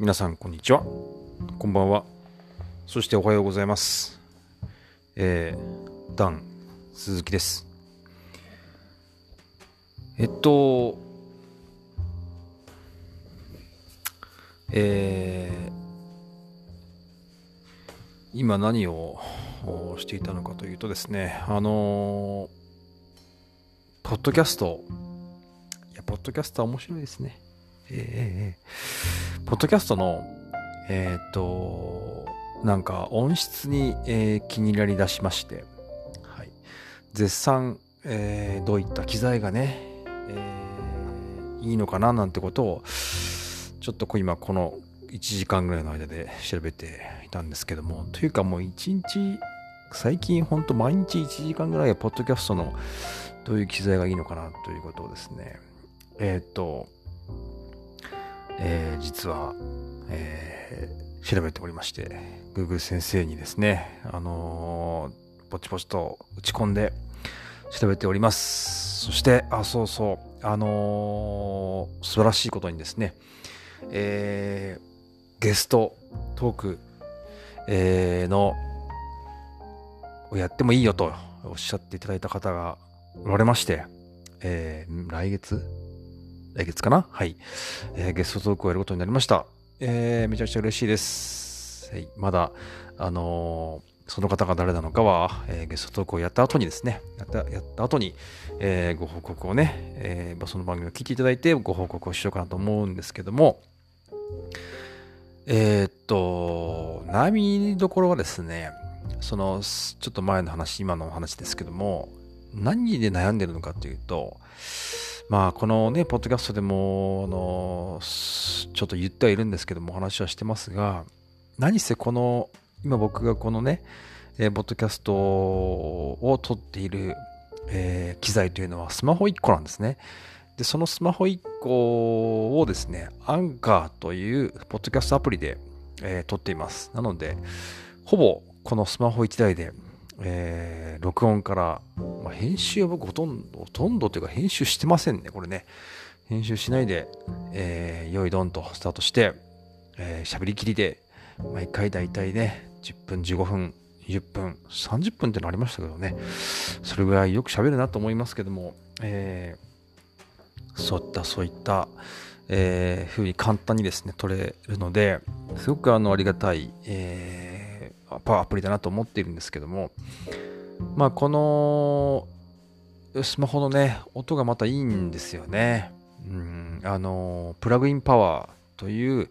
皆さんこんにちは。こんばんは。そしておはようございます。えー、ダン鈴木です。えっとえー、今何をしていたのかというとですねあのポッドキャスト。いやポッドキャストは面白いですね。えー、ポッドキャストの、えっ、と、なんか音質に、えー、気になりだしまして、はい、絶賛、えー、どういった機材がね、えー、いいのかななんてことを、ちょっと今この1時間ぐらいの間で調べていたんですけども、というかもう1日、最近ほんと毎日1時間ぐらいポッドキャストのどういう機材がいいのかなということをですね、えっ、と、えー、実は、えー、調べておりまして、Google 先生にですね、あのー、ポチポチと打ち込んで調べております。そして、あ、そうそう、あのー、素晴らしいことにですね、えー、ゲストトーク、えー、の、をやってもいいよとおっしゃっていただいた方がおられまして、えー、来月来月かな？はい、えー、ゲストトークをやることになりました。えー、めちゃくちゃ嬉しいです。はい、まだ、あのー、その方が誰なのかは、えー、ゲストトークをやった後にですね、やったやった後に、えー、ご報告をね、えー、その番組を聞いていただいてご報告をしようかなと思うんですけども、えー、っと、悩みどころはですね、その、ちょっと前の話、今の話ですけども、何で悩んでるのかというと、まあ、このね、ポッドキャストでも、あの、ちょっと言ってはいるんですけども、お話はしてますが、何せこの、今僕がこのね、えー、ポッドキャストを撮っている、えー、機材というのはスマホ1個なんですね。で、そのスマホ1個をですね、アンカーというポッドキャストアプリで、えー、撮っています。なので、ほぼこのスマホ1台でえー、録音から、まあ、編集は僕ほとんど、ほとんどというか編集してませんね、これね。編集しないで、えー、用意ドンとスタートして、えー、喋りきりで、毎回だいたいね、10分、15分、20分、30分ってのありましたけどね、それぐらいよく喋るなと思いますけども、えー、そういった、そういった、えー、ふうに簡単にですね、取れるので、すごくあの、ありがたい、えーパワーアプリだなと思っているんですけども、まあ、このスマホのね、音がまたいいんですよね。うん、あの、プラグインパワーという、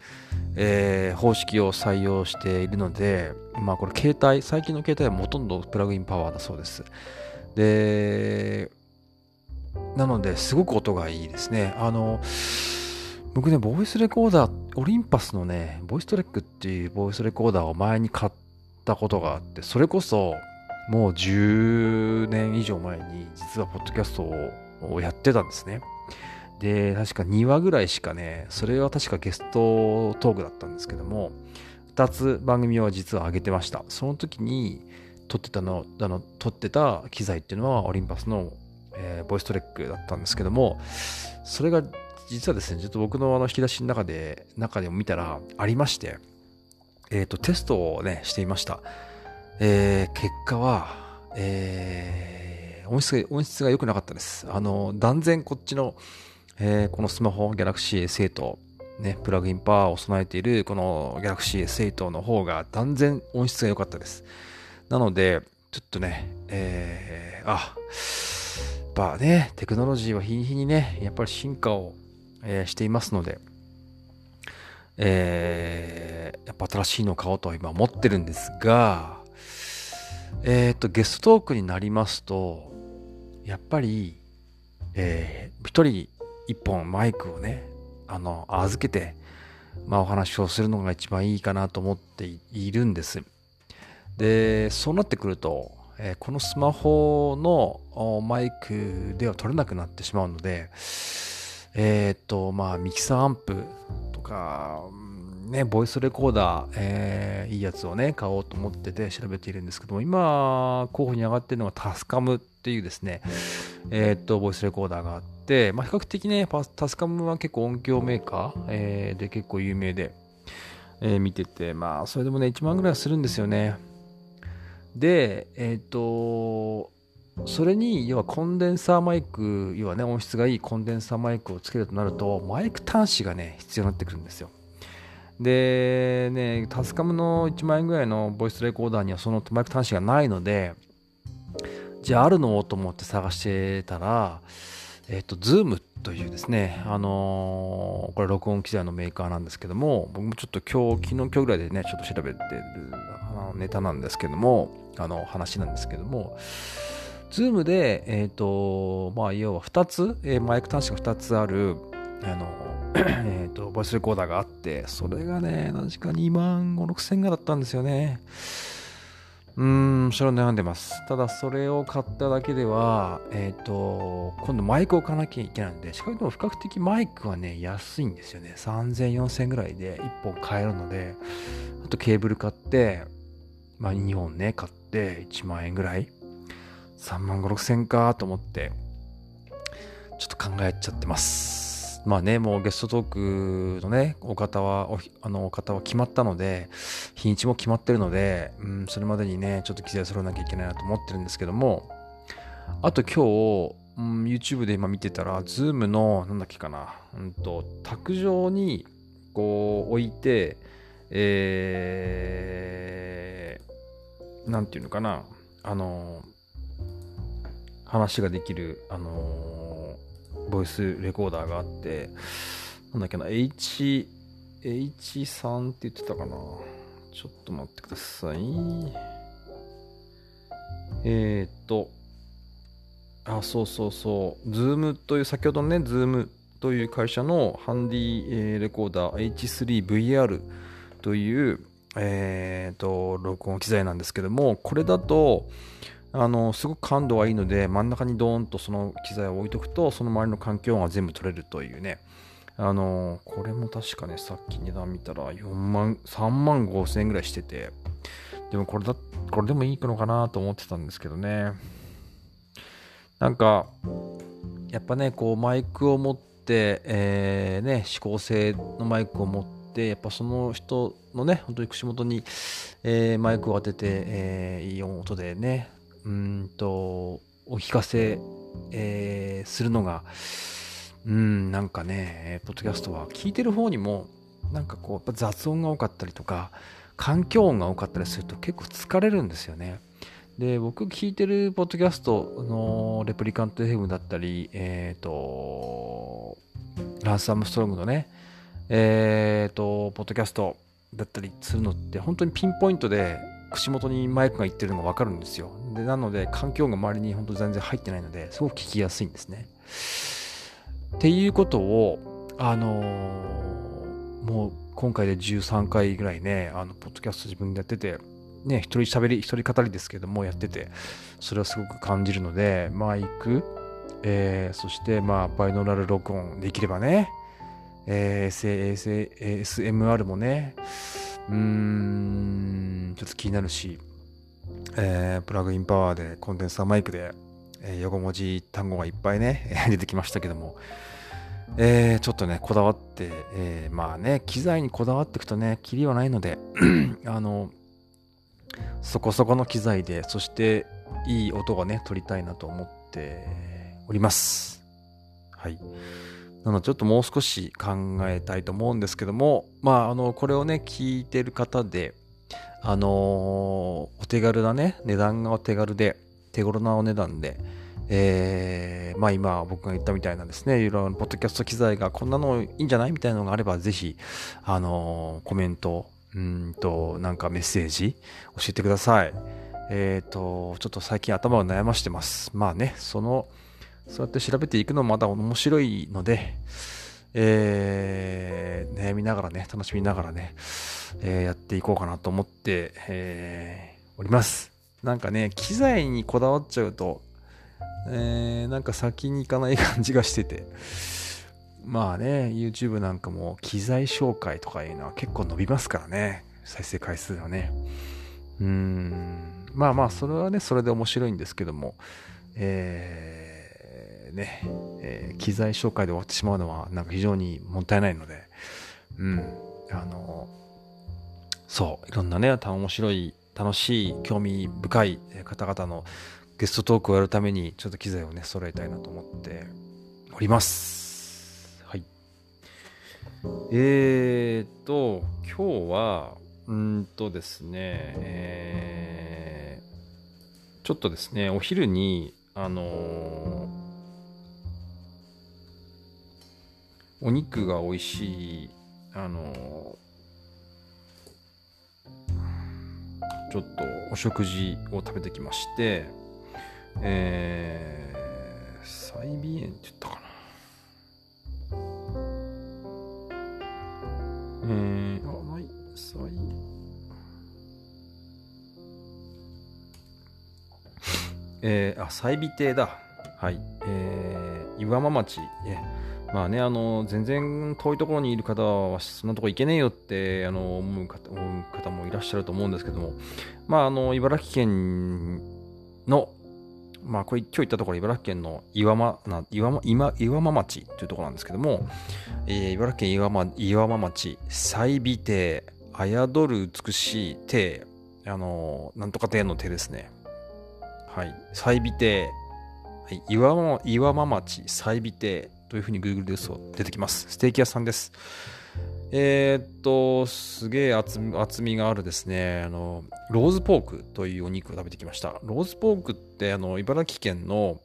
えー、方式を採用しているので、まあこれ携帯、最近の携帯はほとんどプラグインパワーだそうです。で、なのですごく音がいいですね。あの、僕ね、ボイスレコーダー、オリンパスのね、ボイストレックっていうボイスレコーダーを前に買ったことがあって、それこそもう10年以上前に実はポッドキャストをやってたんですね。で、確か2話ぐらいしかね、それは確かゲストトークだったんですけども、2つ番組は実は上げてました。その時に撮ってたの、あの、撮ってた機材っていうのはオリンパスの、えー、ボイストレックだったんですけども、それが実はですね、ちょっと僕のあの引き出しの中で、中でも見たらありまして、えっ、ー、と、テストをね、していました。えー、結果は、えー、音質が、音質が良くなかったです。あの、断然こっちの、えー、このスマホ Galaxy S8、ね、プラグインパワーを備えているこの Galaxy S8 の方が断然音質が良かったです。なので、ちょっとね、えー、あ、やっぱね、テクノロジーは日に日にね、やっぱり進化を、えー、していますので、えー、やっぱ新しいの買おうとは今思ってるんですが、えっ、ー、と、ゲストトークになりますと、やっぱり、えー、一人一本マイクをね、あの、預けて、まあお話をするのが一番いいかなと思っているんです。で、そうなってくると、えー、このスマホのマイクでは取れなくなってしまうので、えっ、ー、と、まあミキサーアンプとか、ね、ボイスレコーダー、えー、いいやつをね、買おうと思ってて調べているんですけども、今、候補に上がってるのがタスカムっていうですね、えー、っと、ボイスレコーダーがあって、まあ、比較的ね、タスカムは結構音響メーカー、えー、で結構有名で、えー、見てて、まあ、それでもね、1万ぐらいはするんですよね。で、えっ、と、それに、要はコンデンサーマイク、要はね、音質がいいコンデンサーマイクをつけるとなると、マイク端子がね、必要になってくるんですよ。で、ね、タスカムの1万円ぐらいのボイスレコーダーにはそのマイク端子がないので、じゃああるのと思って探してたら、えっ、と、ズームというですね、あのー、これ録音機材のメーカーなんですけども、僕もちょっと今日、昨日今日ぐらいでね、ちょっと調べてるネタなんですけども、あの話なんですけども、ズームで、えっ、ー、と、まあ、要は2つ、マイク端子が2つある、あの、えっと、ボイスレコーダーがあって、それがね、何時か2万5、6千円だったんですよね。うーん、それを悩んでます。ただ、それを買っただけでは、えっ、ー、と、今度マイクを買わなきゃいけないんで、しかも比較的マイクはね、安いんですよね。34000ぐらいで1本買えるので、あとケーブル買って、まあ2本ね、買って1万円ぐらい。3万5、6000かと思って、ちょっと考えちゃってます。まあね、もうゲストトークのね、お方は、おあのお方は決まったので、日にちも決まってるので、うん、それまでにね、ちょっと機材揃えなきゃいけないなと思ってるんですけども、あと今日、うん、YouTube で今見てたら、Zoom の、なんだっけかな、うんと、卓上に、こう、置いて、えー、なんていうのかな、あの、話ができる、あのボイスレコーダーがあって、なんだっけな、H、H3 って言ってたかな。ちょっと待ってください。えー、っと、あ、そうそうそう、Zoom という、先ほどのね、Zoom という会社のハンディレコーダー H3VR という、えー、っと、録音機材なんですけども、これだと、あのすごく感度がいいので真ん中にドーンとその機材を置いとくとその周りの環境音が全部取れるというね。あのこれも確かねさっき値段見たら4万3万5千円ぐらいしてて。でもこれだこれでもいいのかなと思ってたんですけどね。なんかやっぱねこうマイクを持って、えー、ね指向性のマイクを持ってやっぱその人のね本当に口元に、えー、マイクを当てて、えー、いい音でねうんとお聞かせ、えー、するのがうんなんかねポッドキャストは聞いてる方にもなんかこうやっぱ雑音が多かったりとか環境音が多かったりすると結構疲れるんですよね。で僕聞いてるポッドキャストのレプリカント FM だったりえっ、ー、とランス・アムストロングのねえっ、ー、とポッドキャストだったりするのって本当にピンポイントで口元にマイクがいってるのがわかるんですよ。で、なので環境が周りに本当全然入ってないので、すごく聞きやすいんですね。っていうことを、あのー、もう今回で13回ぐらいね、あの、ポッドキャスト自分でやってて、ね、一人喋り、一人語りですけども、やってて、それはすごく感じるので、マイク、えー、そして、まあ、バイノーラル録音できればね、えー、ASMR もね、うーん、ちょっと気になるし、えー、プラグインパワーでコンデンサーマイクで、えー、横文字単語がいっぱいね、出てきましたけども、えー、ちょっとね、こだわって、えー、まあね、機材にこだわっていくとね、キリはないので、あの、そこそこの機材で、そしていい音がね、取りたいなと思っております。はい。なのでちょっともう少し考えたいと思うんですけども、まあ、あの、これをね、聞いてる方で、あのー、お手軽なね、値段がお手軽で、手頃なお値段で、えー、まあ今僕が言ったみたいなですね、いろいろポッドキャスト機材がこんなのいいんじゃないみたいなのがあれば、ぜひ、あのー、コメント、うんと、なんかメッセージ教えてください。えっ、ー、と、ちょっと最近頭を悩ましてます。まあね、その、そうやって調べていくのもまだ面白いので、えー、悩みながらね、楽しみながらね、えー、やっていこうかなと思って、えー、おります。なんかね、機材にこだわっちゃうと、えー、なんか先に行かない感じがしてて、まあね、YouTube なんかも機材紹介とかいうのは結構伸びますからね、再生回数がね。うーん、まあまあ、それはね、それで面白いんですけども、えーね、えー、機材紹介で終わってしまうのはなんか非常にもったいないので、うん、あの、そう、いろんなね、面白い、楽しい、興味深い方々のゲストトークをやるために、ちょっと機材をね、揃えたいなと思っております。はい。えーと、今日は、うんとですね、えー、ちょっとですね、お昼に、あのーお肉が美味しい、あのちょっとお食事を食べてきまして、えー、サイビエンって言ったかな。えー、あ、ない、サイ、えー、あ、サイビ亭だ。はい。えー、岩間町、ね、まあね、あの、全然遠いところにいる方は、そんなとこ行けねえよって、あの、思う方思う方もいらっしゃると思うんですけども、まあ、あの、茨城県の、まあ、これ今日行ったところ、茨城県の岩間、な岩間、今、岩間町というところなんですけども、えー、茨城県岩間、岩間町、祭美亭、あやどる美しい亭、あの、なんとか亭の亭ですね。はい。祭美亭、岩間岩間町祭美亭というふうに Google で出てきます。ステーキ屋さんです。えー、っと、すげえ厚みがあるですね、あの、ローズポークというお肉を食べてきました。ローズポークって、あの、茨城県の、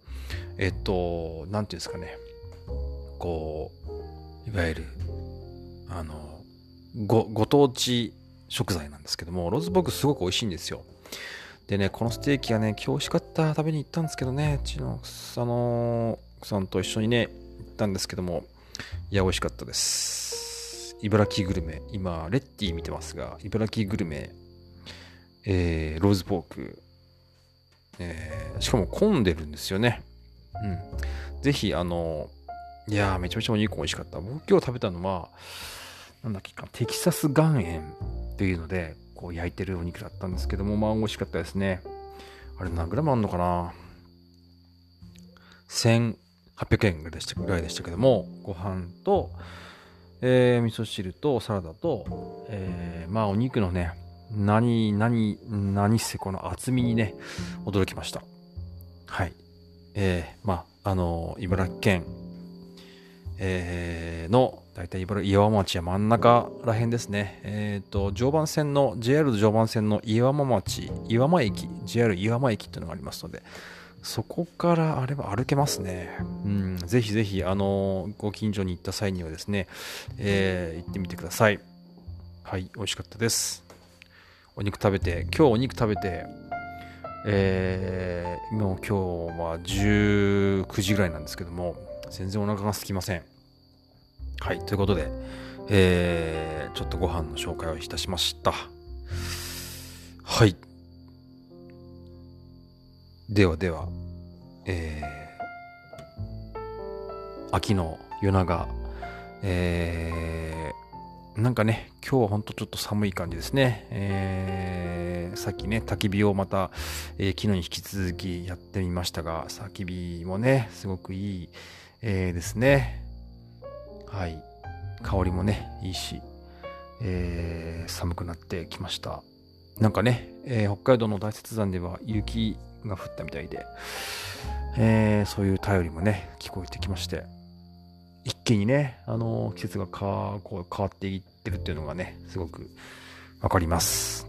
えっと、なんていうんですかね、こう、いわゆる、あの、ご、ご当地食材なんですけども、ローズポークすごく美味しいんですよ。でね、このステーキがね、今日美味しかった。食べに行ったんですけどね、うちの、あの、奥さんと一緒にね、ったんですけども、いや、美味しかったです。茨城グルメ、今、レッティ見てますが、茨城グルメ、えー、ローズポーク、えー、しかも混んでるんですよね。うん。ぜひ、あの、いやー、めちゃめちゃお肉美味しかった。僕今日食べたのは、なんだっけか、テキサス岩塩っていうので、こう焼いてるお肉だったんですけども、まあ美味しかったですね。あれ何グラムあんのかな？800円ぐらいでしたけども、ご飯と、えー、味噌汁とサラダと、えー、まあお肉のね、何、何、何せこの厚みにね、驚きました。はい。えー、まあ、あのー、茨城県、えー、の、だいたい茨城岩間町や真ん中らへんですね。えっ、ー、と、常磐線の、JR 常磐線の岩間町、岩間駅、JR 岩間駅っていうのがありますので、そこからあれば歩けますね。うん、ぜひぜひ、あの、ご近所に行った際にはですね、えー、行ってみてください。はい、美味しかったです。お肉食べて、今日お肉食べて、えー、もう今日は19時ぐらいなんですけども、全然お腹が空きません。はい、ということで、えー、ちょっとご飯の紹介をいたしました。はい。ではでは、えー、秋の夜長、えー、なんかね、今日はほんとちょっと寒い感じですね。えー、さっきね、焚き火をまた、えー、昨日に引き続きやってみましたが、焚き火もね、すごくいい、えー、ですね。はい。香りもね、いいし、えー、寒くなってきました。なんかね、えー、北海道の大雪山では雪が降ったみたいで、えー、そういう便りもね、聞こえてきまして、一気にね、あのー、季節がかこう変わっていってるっていうのがね、すごくわかります。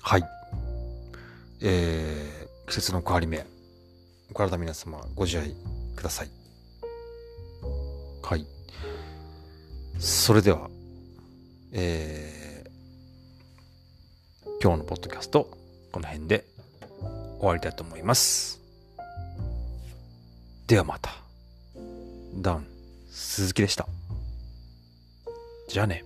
はい。えー、季節の変わり目、お体皆様ご自愛ください。はい。それでは、えー、今日のポッドキャスト、この辺で終わりたいと思います。ではまた。ダン、鈴木でした。じゃあね。